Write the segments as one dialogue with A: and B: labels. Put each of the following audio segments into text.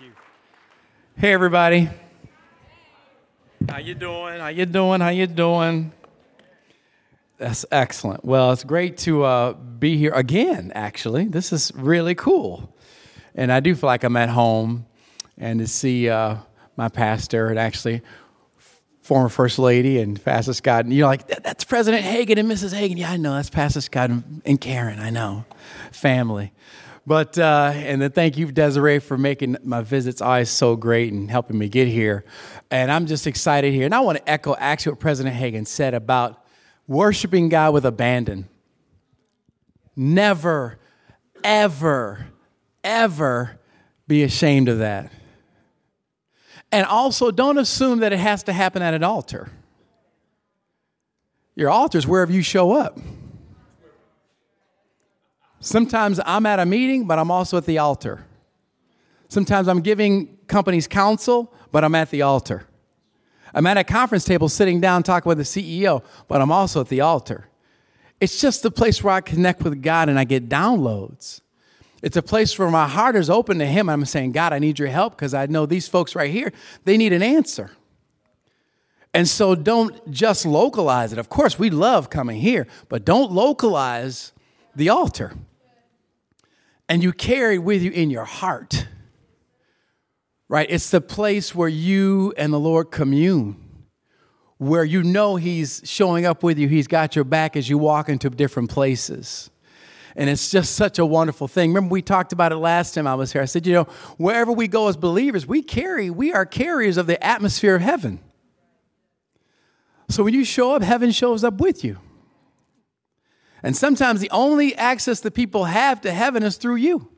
A: you. Hey everybody. How you doing? How you doing? How you doing? That's excellent. Well, it's great to uh, be here again. Actually, this is really cool, and I do feel like I'm at home, and to see uh, my pastor and actually former first lady and Pastor Scott, and you're like, that's President Hagin and Mrs. Hagin. Yeah, I know. That's Pastor Scott and Karen. I know, family. But, uh, and then thank you, Desiree, for making my visits always so great and helping me get here. And I'm just excited here. And I want to echo actually what President Hagin said about worshiping God with abandon. Never, ever, ever be ashamed of that. And also, don't assume that it has to happen at an altar. Your altar is wherever you show up. Sometimes I'm at a meeting, but I'm also at the altar. Sometimes I'm giving companies counsel, but I'm at the altar. I'm at a conference table sitting down talking with the CEO, but I'm also at the altar. It's just the place where I connect with God and I get downloads. It's a place where my heart is open to Him. I'm saying, God, I need your help because I know these folks right here, they need an answer. And so don't just localize it. Of course, we love coming here, but don't localize the altar and you carry with you in your heart. Right? It's the place where you and the Lord commune, where you know He's showing up with you, He's got your back as you walk into different places. And it's just such a wonderful thing. Remember, we talked about it last time I was here. I said, you know, wherever we go as believers, we carry, we are carriers of the atmosphere of heaven. So when you show up, heaven shows up with you. And sometimes the only access that people have to heaven is through you.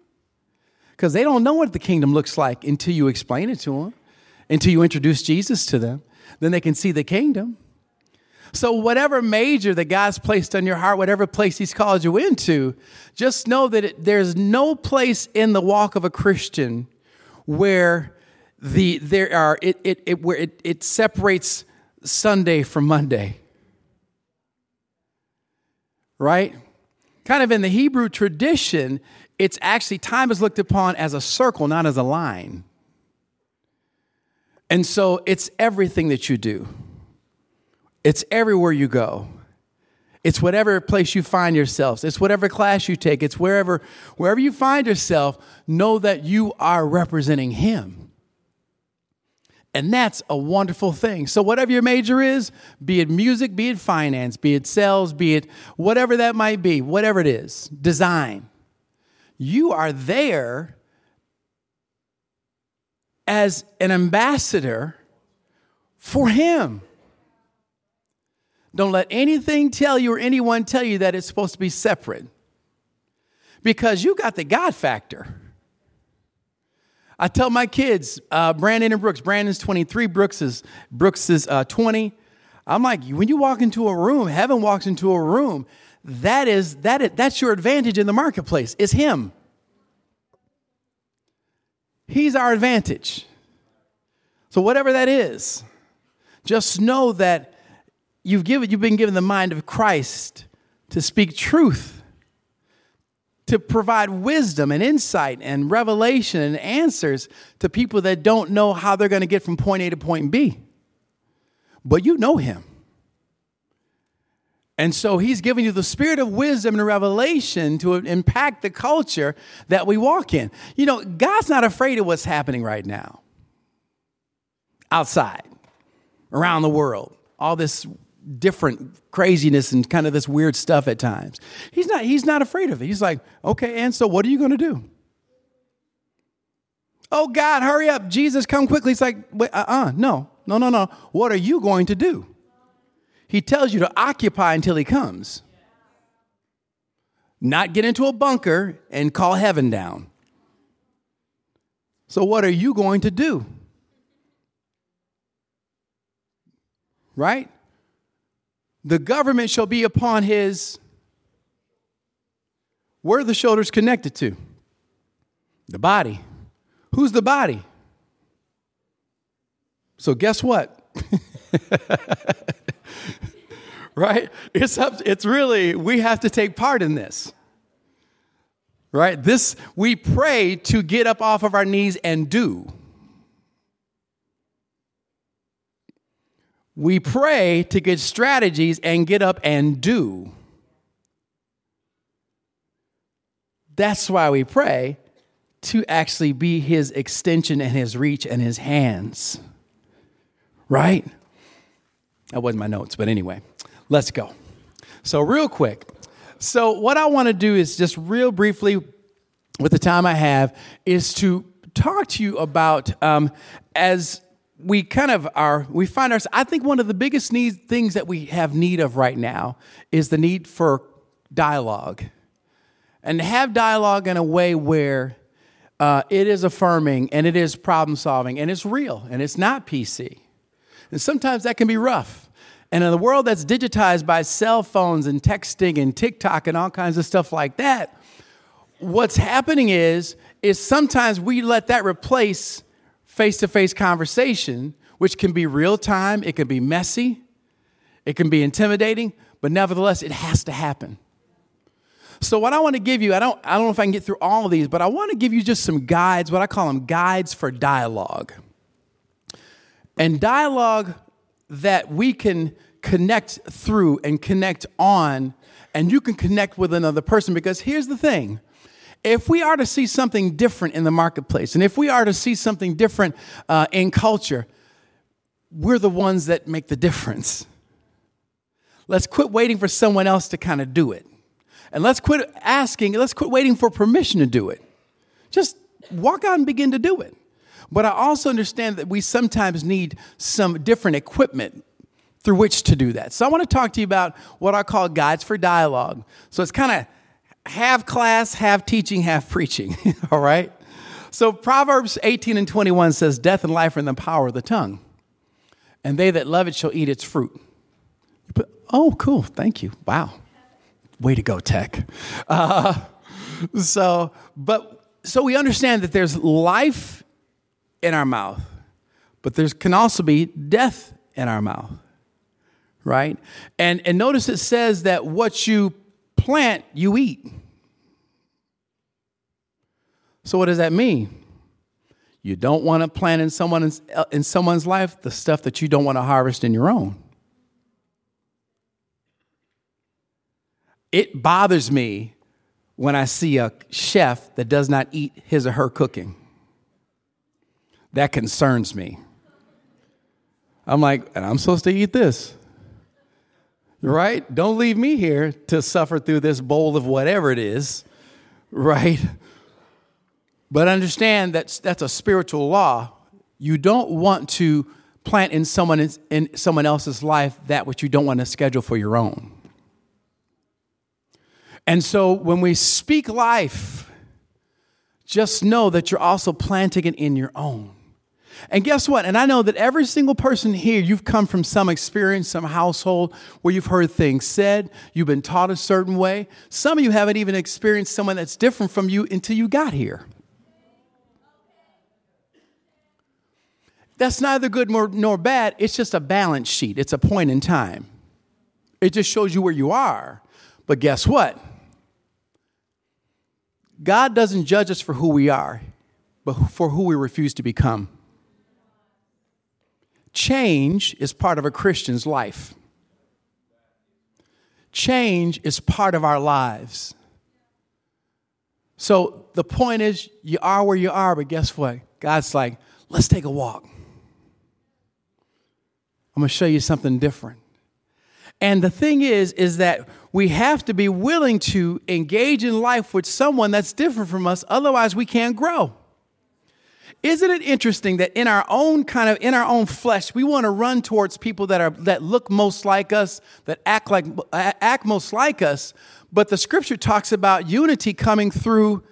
A: Because they don't know what the kingdom looks like until you explain it to them, until you introduce Jesus to them. Then they can see the kingdom. So, whatever major that God's placed on your heart, whatever place He's called you into, just know that it, there's no place in the walk of a Christian where the there are it it, it where it, it separates Sunday from Monday right? Kind of in the Hebrew tradition, it's actually time is looked upon as a circle, not as a line. And so it's everything that you do. It's everywhere you go. It's whatever place you find yourselves. It's whatever class you take. It's wherever wherever you find yourself, know that you are representing him. And that's a wonderful thing. So, whatever your major is, be it music, be it finance, be it sales, be it whatever that might be, whatever it is, design, you are there as an ambassador for Him. Don't let anything tell you or anyone tell you that it's supposed to be separate because you got the God factor. I tell my kids, uh, Brandon and Brooks, Brandon's 23, Brooks is, Brooks is uh, 20. I'm like, when you walk into a room, heaven walks into a room, that is, that is, that's your advantage in the marketplace, is him. He's our advantage. So whatever that is, just know that you've, given, you've been given the mind of Christ to speak truth to provide wisdom and insight and revelation and answers to people that don't know how they're going to get from point A to point B. But you know him. And so he's giving you the spirit of wisdom and revelation to impact the culture that we walk in. You know, God's not afraid of what's happening right now outside, around the world. All this different craziness and kind of this weird stuff at times. He's not, he's not afraid of it. He's like, okay, and so what are you going to do? Oh, God, hurry up. Jesus, come quickly. He's like, wait, uh uh no, no, no, no. What are you going to do? He tells you to occupy until he comes, not get into a bunker and call heaven down. So, what are you going to do? Right? The government shall be upon his. Where are the shoulders connected to? The body. Who's the body? So guess what? right? It's up, it's really, we have to take part in this. Right? This, we pray to get up off of our knees and do. We pray to get strategies and get up and do. That's why we pray to actually be his extension and his reach and his hands. Right? That wasn't my notes, but anyway, let's go. So, real quick. So, what I want to do is just real briefly, with the time I have, is to talk to you about um, as we kind of are, we find ourselves, I think one of the biggest need, things that we have need of right now is the need for dialogue. And have dialogue in a way where uh, it is affirming and it is problem solving and it's real and it's not PC. And sometimes that can be rough. And in a world that's digitized by cell phones and texting and TikTok and all kinds of stuff like that, what's happening is is sometimes we let that replace face-to-face conversation, which can be real time, it can be messy, it can be intimidating, but nevertheless it has to happen. So what I want to give you, I don't, I don't know if I can get through all of these, but I want to give you just some guides, what I call them guides for dialogue. And dialogue that we can connect through and connect on, and you can connect with another person. Because here's the thing if we are to see something different in the marketplace, and if we are to see something different uh, in culture, we're the ones that make the difference. Let's quit waiting for someone else to kind of do it. And let's quit asking, let's quit waiting for permission to do it. Just walk out and begin to do it. But I also understand that we sometimes need some different equipment through which to do that. So I want to talk to you about what I call guides for dialogue. So it's kind of half class, half teaching, half preaching. All right? So Proverbs 18 and 21 says, Death and life are in the power of the tongue, and they that love it shall eat its fruit. oh, cool. Thank you. Wow. Way to go, tech. Uh, so, but so we understand that there's life in our mouth, but there can also be death in our mouth, right? And and notice it says that what you plant, you eat. So what does that mean? You don't want to plant in someone's uh, in someone's life the stuff that you don't want to harvest in your own. It bothers me when I see a chef that does not eat his or her cooking. That concerns me. I'm like, and I'm supposed to eat this. Right? Don't leave me here to suffer through this bowl of whatever it is. Right? But understand that that's a spiritual law. You don't want to plant in someone in someone else's life that which you don't want to schedule for your own. And so when we speak life, just know that you're also planting it in your own. And guess what? And I know that every single person here, you've come from some experience, some household where you've heard things said, you've been taught a certain way. Some of you haven't even experienced someone that's different from you until you got here. That's neither good nor, nor bad. It's just a balance sheet, it's a point in time. It just shows you where you are. But guess what? God doesn't judge us for who we are, but for who we refuse to become. Change is part of a Christian's life. Change is part of our lives. So the point is, you are where you are, but guess what? God's like, let's take a walk. I'm going to show you something different. And the thing is, is that we have to be willing to engage in life with someone that's different from us, otherwise, we can't grow. Isn't it interesting that in our own kind of in our own flesh, we want to run towards people that are that look most like us, that act like act most like us, but the scripture talks about unity coming through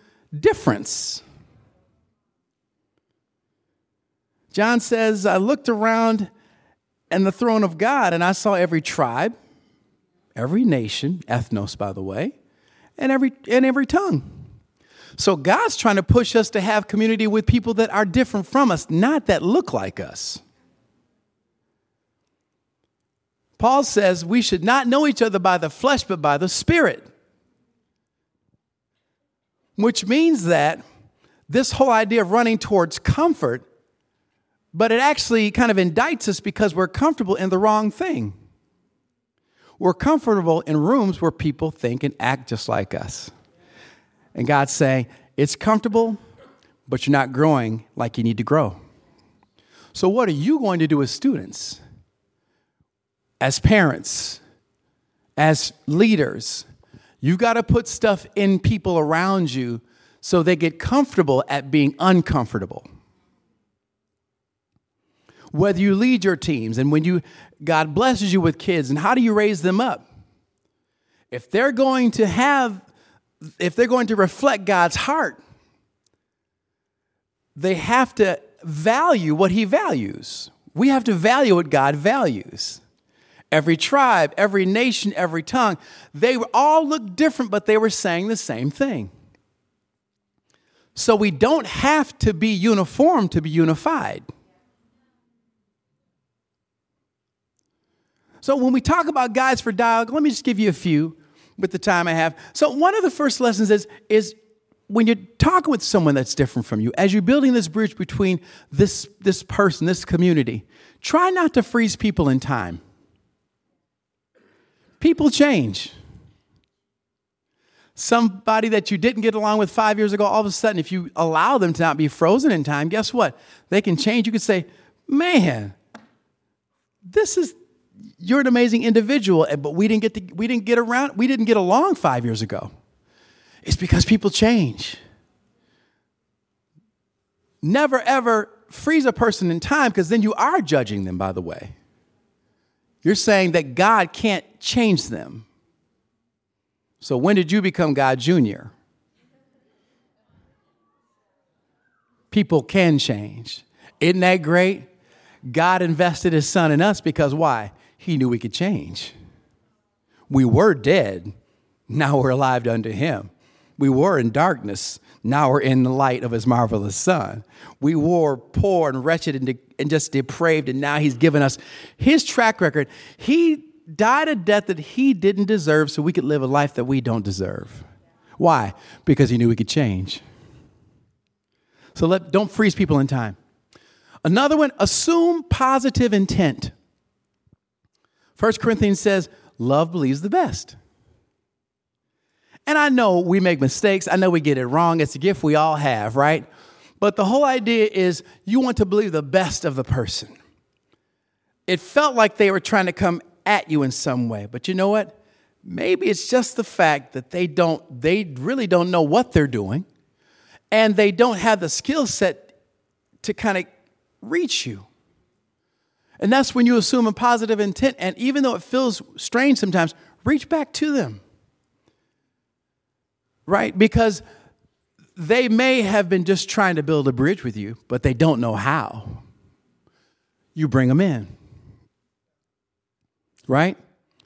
A: difference. John says, I looked around and the throne of God, and I saw every tribe, every nation, ethnos, by the way, and every and every tongue. So God's trying to push us to have community with people that are different from us, not that look like us. Paul says we should not know each other by the flesh, but by the Spirit. which means that this whole idea of running towards comfort, but it actually kind of indicts us because we're comfortable in the wrong thing. We're comfortable in rooms where people think and act just like us. And God's saying, it's comfortable, but you're not growing like you need to grow. So, what are you going to do as students, as parents, as leaders? You've got to put stuff in people around you so they get comfortable at being uncomfortable. Whether you lead your teams and when you God blesses you with kids and how do you raise them up? If they're going to have if they're going to reflect God's heart, they have to value what he values. We have to value what God values. Every tribe, every nation, every tongue, they all look different, but they were saying the same thing. So we don't have to be uniform to be unified. So when we talk about guides for dialogue, let me just give you a few with the time I have. So one of the first lessons is, is when you're talking with someone that's different from you, as you're building this bridge between this, this person, this community, try not to freeze people in time. People change. Somebody that you didn't get along with five years ago, all of a sudden, if you allow them to not be frozen in time, guess what? They can change. You can say, man, this is you're an amazing individual, but we didn't get to, we didn't get around, we didn't get along five years ago. It's because people change. Never ever freeze a person in time because then you are judging them, by the way. You're saying that God can't change them. So when did you become God Jr.? People can change. Isn't that great? God invested his son in us because why? He knew we could change. We were dead, now we're alive unto him. We were in darkness, now we're in the light of his marvelous son. We were poor and wretched and, de- and just depraved, and now he's given us his track record. He died a death that he didn't deserve so we could live a life that we don't deserve. Why? Because he knew we could change. So let, don't freeze people in time. Another one, assume positive intent. 1 Corinthians says, love believes the best. And I know we make mistakes. I know we get it wrong. It's a gift we all have, right? But the whole idea is you want to believe the best of the person. It felt like they were trying to come at you in some way. But you know what? Maybe it's just the fact that they don't they really don't know what they're doing and they don't have the skill set to kind of reach you. And that's when you assume a positive intent. And even though it feels strange sometimes, reach back to them. Right? Because they may have been just trying to build a bridge with you, but they don't know how. You bring them in. Right?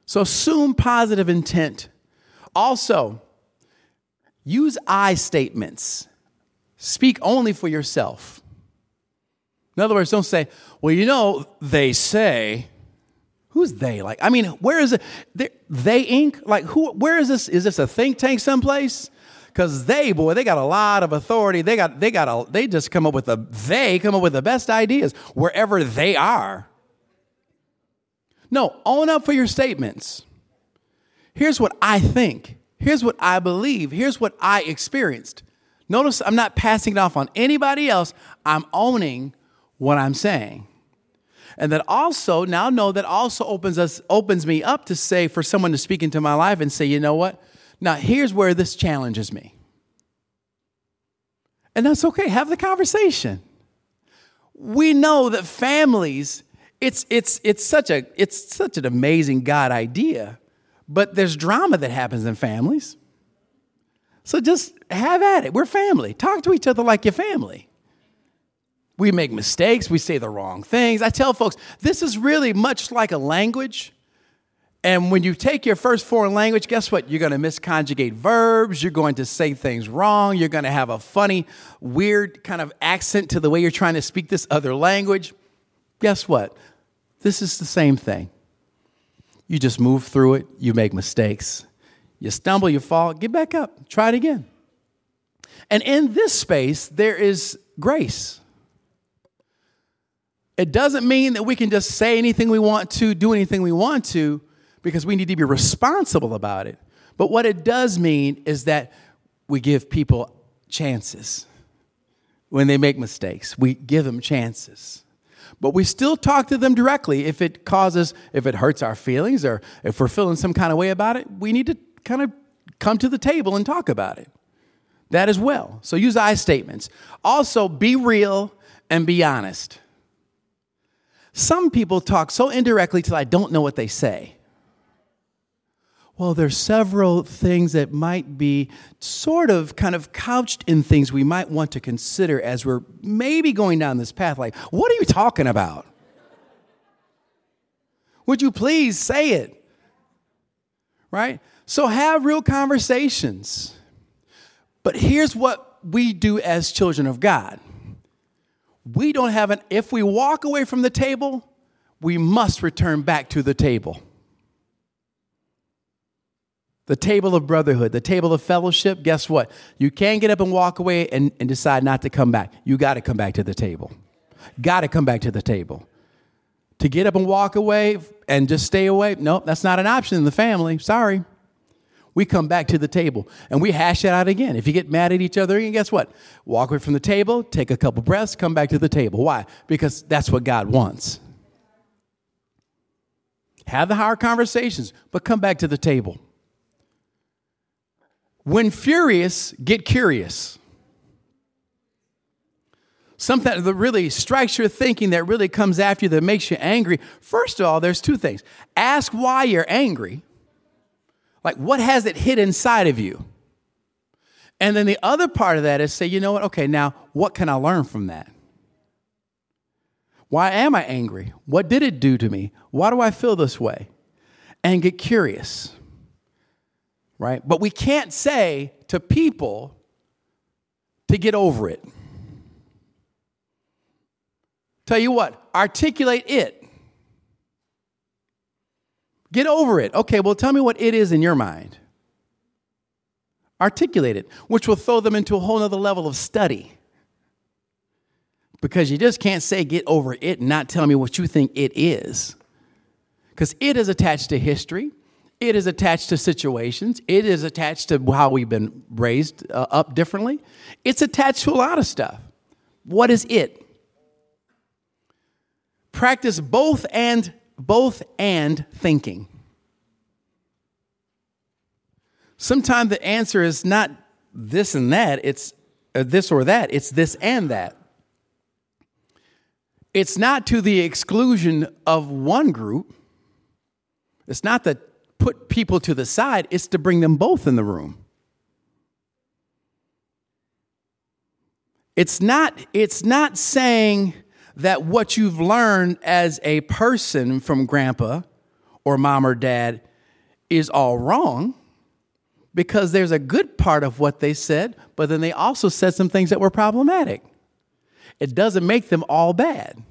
A: So assume positive intent. Also, use I statements. Speak only for yourself. In other words, don't say, well, you know, they say. Who's they? Like, I mean, where is it? They Inc. Like, who? Where is this? Is this a think tank someplace? Because they, boy, they got a lot of authority. They got, they got a, they just come up with the, they come up with the best ideas wherever they are. No, own up for your statements. Here's what I think. Here's what I believe. Here's what I experienced. Notice I'm not passing it off on anybody else. I'm owning what I'm saying. And that also, now know that also opens us opens me up to say for someone to speak into my life and say, you know what? Now here's where this challenges me. And that's okay. Have the conversation. We know that families, it's it's it's such a it's such an amazing God idea, but there's drama that happens in families. So just have at it. We're family. Talk to each other like your family. We make mistakes, we say the wrong things. I tell folks, this is really much like a language. And when you take your first foreign language, guess what? You're going to misconjugate verbs. You're going to say things wrong. You're going to have a funny, weird kind of accent to the way you're trying to speak this other language. Guess what? This is the same thing. You just move through it. You make mistakes. You stumble, you fall, get back up, try it again. And in this space, there is grace. It doesn't mean that we can just say anything we want to, do anything we want to, because we need to be responsible about it. But what it does mean is that we give people chances when they make mistakes. We give them chances. But we still talk to them directly if it causes, if it hurts our feelings or if we're feeling some kind of way about it, we need to kind of come to the table and talk about it. That as well. So use I statements. Also, be real and be honest. Some people talk so indirectly till I don't know what they say. Well, there's several things that might be sort of kind of couched in things we might want to consider as we're maybe going down this path. Like, what are you talking about? Would you please say it? Right? So have real conversations. But here's what we do as children of God we don't have an, if we walk away from the table, we must return back to the table. The table of brotherhood, the table of fellowship, guess what? You can't get up and walk away and, and decide not to come back. You got to come back to the table. Got to come back to the table. To get up and walk away and just stay away, nope, that's not an option in the family. Sorry we come back to the table and we hash it out again. If you get mad at each other again, guess what? Walk away from the table, take a couple breaths, come back to the table. Why? Because that's what God wants. Have the hard conversations, but come back to the table. When furious, get curious. Something that really strikes your thinking that really comes after you that makes you angry. First of all, there's two things. Ask why you're angry like, what has it hid inside of you? And then the other part of that is say, you know what? Okay, now what can I learn from that? Why am I angry? What did it do to me? Why do I feel this way? And get curious, right? But we can't say to people to get over it. Tell you what, articulate it. Get over it. Okay, well, tell me what it is in your mind. Articulate it, which will throw them into a whole other level of study. Because you just can't say get over it and not tell me what you think it is. Because it is attached to history, it is attached to situations, it is attached to how we've been raised uh, up differently, it's attached to a lot of stuff. What is it? Practice both and both and thinking. Sometimes the answer is not this and that, it's uh, this or that, it's this and that. It's not to the exclusion of one group. It's not to put people to the side, it's to bring them both in the room. It's not, it's not saying that what you've learned as a person from grandpa or mom or dad is all wrong because there's a good part of what they said, but then they also said some things that were problematic. It doesn't make them all bad,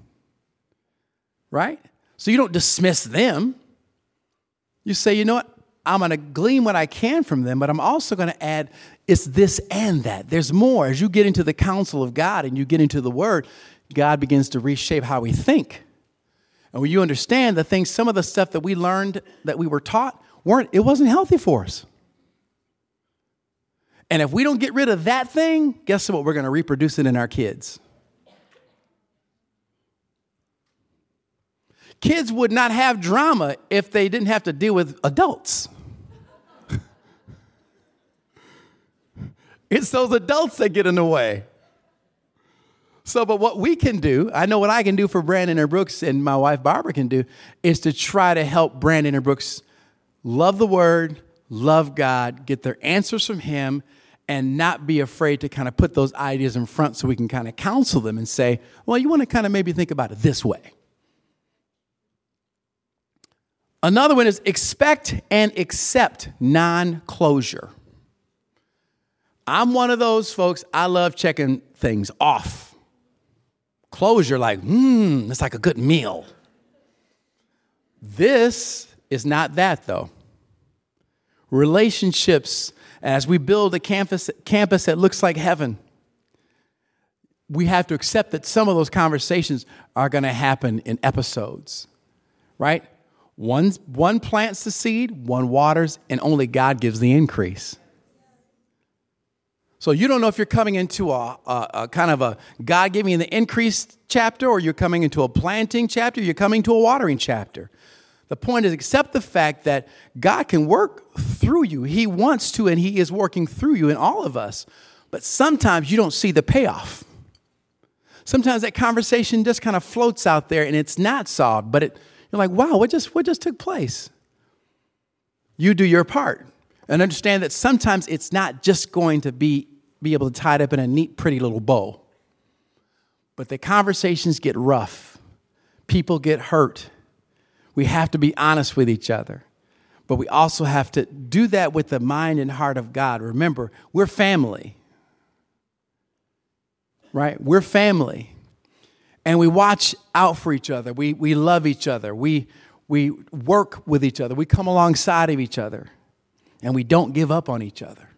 A: right? So you don't dismiss them. You say, you know what? I'm going to glean what I can from them, but I'm also going to add it's this and that. There's more. As you get into the counsel of God and you get into the word, God begins to reshape how we think. And when you understand the things, some of the stuff that we learned that we were taught weren't, it wasn't healthy for us. And if we don't get rid of that thing, guess what? We're going to reproduce it in our kids. Kids would not have drama if they didn't have to deal with adults. it's those adults that get in the way. So, but what we can do, I know what I can do for Brandon and Brooks and my wife Barbara can do, is to try to help Brandon and Brooks love the word, love God, get their answers from Him, and not be afraid to kind of put those ideas in front so we can kind of counsel them and say, well, you want to kind of maybe think about it this way. Another one is expect and accept non closure. I'm one of those folks, I love checking things off closure like, hmm, it's like a good meal. This is not that though. Relationships as we build a campus, campus that looks like heaven, we have to accept that some of those conversations are going to happen in episodes, right? One, one plants the seed, one waters, and only God gives the increase. So you don't know if you're coming into a, a, a kind of a God giving the increase chapter, or you're coming into a planting chapter, you're coming to a watering chapter. The point is, accept the fact that God can work through you. He wants to, and He is working through you in all of us. But sometimes you don't see the payoff. Sometimes that conversation just kind of floats out there and it's not solved, but it, you're like, wow, what just, what just took place? You do your part and understand that sometimes it's not just going to be, be able to tie it up in a neat, pretty little bow. But the conversations get rough, people get hurt we have to be honest with each other. But we also have to do that with the mind and heart of God. Remember, we're family. Right? We're family. And we watch out for each other. We, we love each other. We, we work with each other. We come alongside of each other. And we don't give up on each other.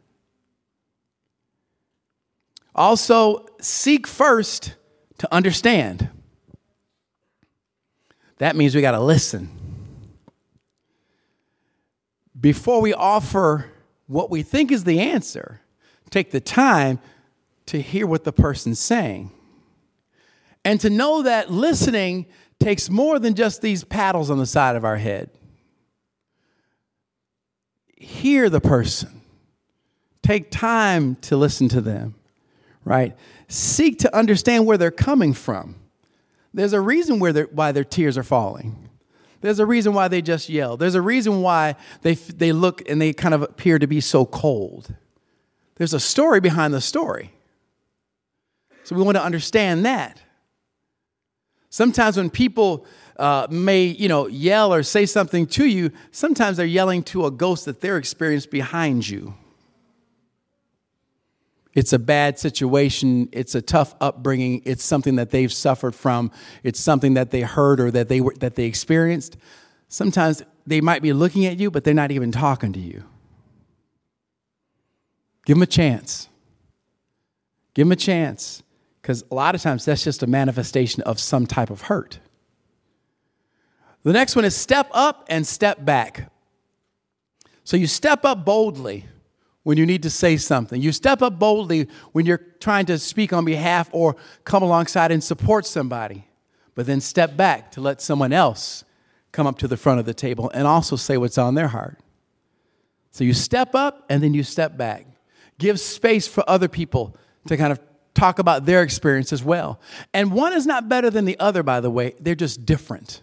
A: Also, seek first to understand. That means we got to listen. Before we offer what we think is the answer, take the time to hear what the person's saying. And to know that listening takes more than just these paddles on the side of our head. Hear the person. Take time to listen to them, right? Seek to understand where they're coming from. There's a reason where why their tears are falling. There's a reason why they just yell. There's a reason why they, they look and they kind of appear to be so cold. There's a story behind the story. So we want to understand that. Sometimes when people uh, may, you know, yell or say something to you, sometimes they're yelling to a ghost that they're experienced behind you. It's a bad situation. It's a tough upbringing. It's something that they've suffered from. It's something that they heard or that they were, that they experienced. Sometimes they might be looking at you, but they're not even talking to you. Give them a chance. Give them a chance. Because a lot of times that's just a manifestation of some type of hurt. The next one is step up and step back. So you step up boldly when you need to say something. You step up boldly when you're trying to speak on behalf or come alongside and support somebody, but then step back to let someone else come up to the front of the table and also say what's on their heart. So you step up and then you step back. Give space for other people to kind of talk about their experience as well. And one is not better than the other, by the way, they're just different.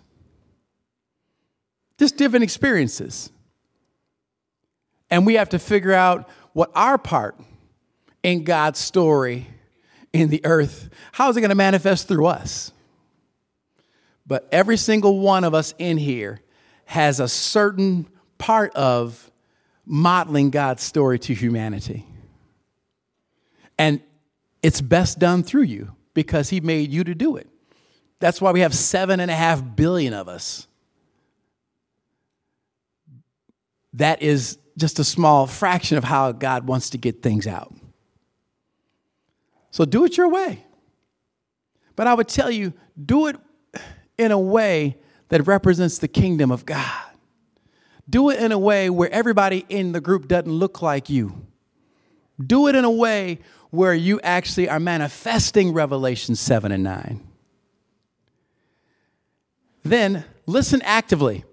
A: Just different experiences. And we have to figure out what our part in God's story in the earth, how is it going to manifest through us? But every single one of us in here has a certain part of modeling God's story to humanity. And it's best done through you because He made you to do it. That's why we have seven and a half billion of us. That is just a small fraction of how God wants to get things out. So do it your way. But I would tell you, do it in a way that represents the kingdom of God. Do it in a way where everybody in the group doesn't look like you. Do it in a way where you actually are manifesting Revelation 7 and 9. Then listen actively.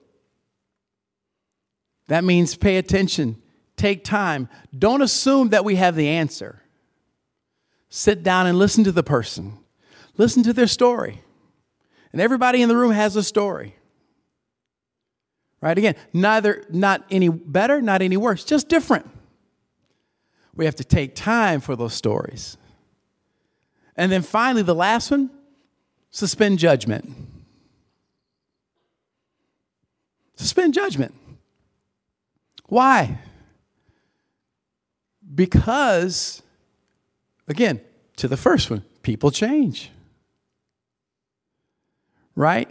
A: That means pay attention, take time. Don't assume that we have the answer. Sit down and listen to the person, listen to their story. And everybody in the room has a story. Right? Again, neither, not any better, not any worse, just different. We have to take time for those stories. And then finally, the last one suspend judgment. Suspend judgment. Why? Because, again, to the first one, people change. Right?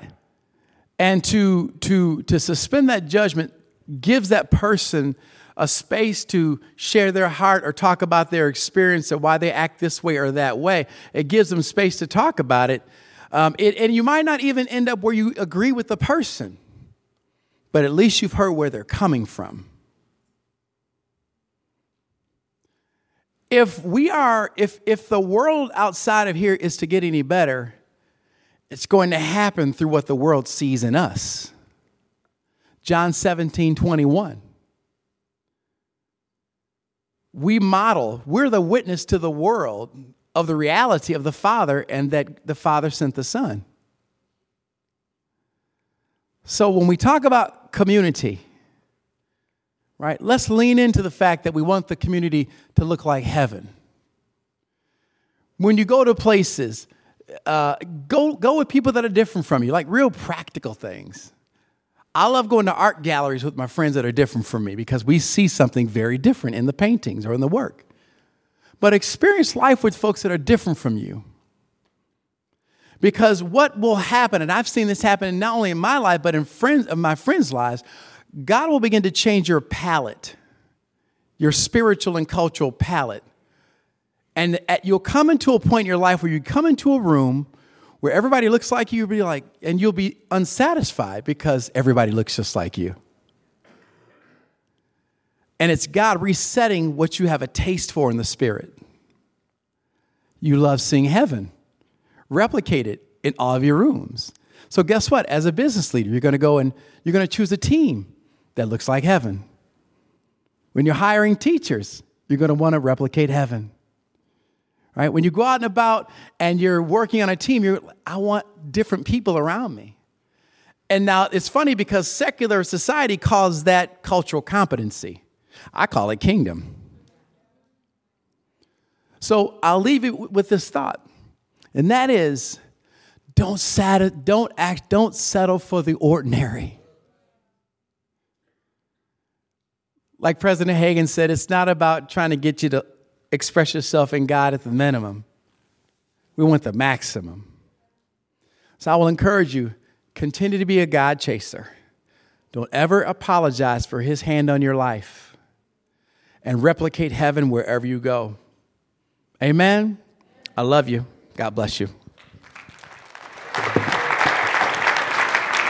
A: And to, to, to suspend that judgment gives that person a space to share their heart or talk about their experience and why they act this way or that way. It gives them space to talk about it. Um, it and you might not even end up where you agree with the person, but at least you've heard where they're coming from. If we are, if, if the world outside of here is to get any better, it's going to happen through what the world sees in us. John 17, 21 we model, we're the witness to the world of the reality of the Father and that the Father sent the Son. So when we talk about community, right, let's lean into the fact that we want the community to look like heaven. When you go to places, uh, go, go with people that are different from you, like real practical things. I love going to art galleries with my friends that are different from me because we see something very different in the paintings or in the work. But experience life with folks that are different from you. Because what will happen, and I've seen this happen not only in my life, but in friends of my friends' lives, God will begin to change your palate, your spiritual and cultural palate. And you'll come into a point in your life where you come into a room where everybody looks like you, you'll be like, and you'll be unsatisfied because everybody looks just like you. And it's God resetting what you have a taste for in the spirit. You love seeing heaven. Replicate it in all of your rooms. So guess what? As a business leader, you're going to go and you're going to choose a team that looks like heaven. When you're hiring teachers, you're going to want to replicate heaven right? When you go out and about and you're working on a team, you're, I want different people around me. And now it's funny because secular society calls that cultural competency. I call it kingdom. So I'll leave it with this thought, and that is don't, sat- don't, act, don't settle for the ordinary. Like President Hagin said, it's not about trying to get you to express yourself in God at the minimum. We want the maximum. So I will encourage you continue to be a God chaser. Don't ever apologize for his hand on your life and replicate heaven wherever you go. Amen. I love you. God bless you.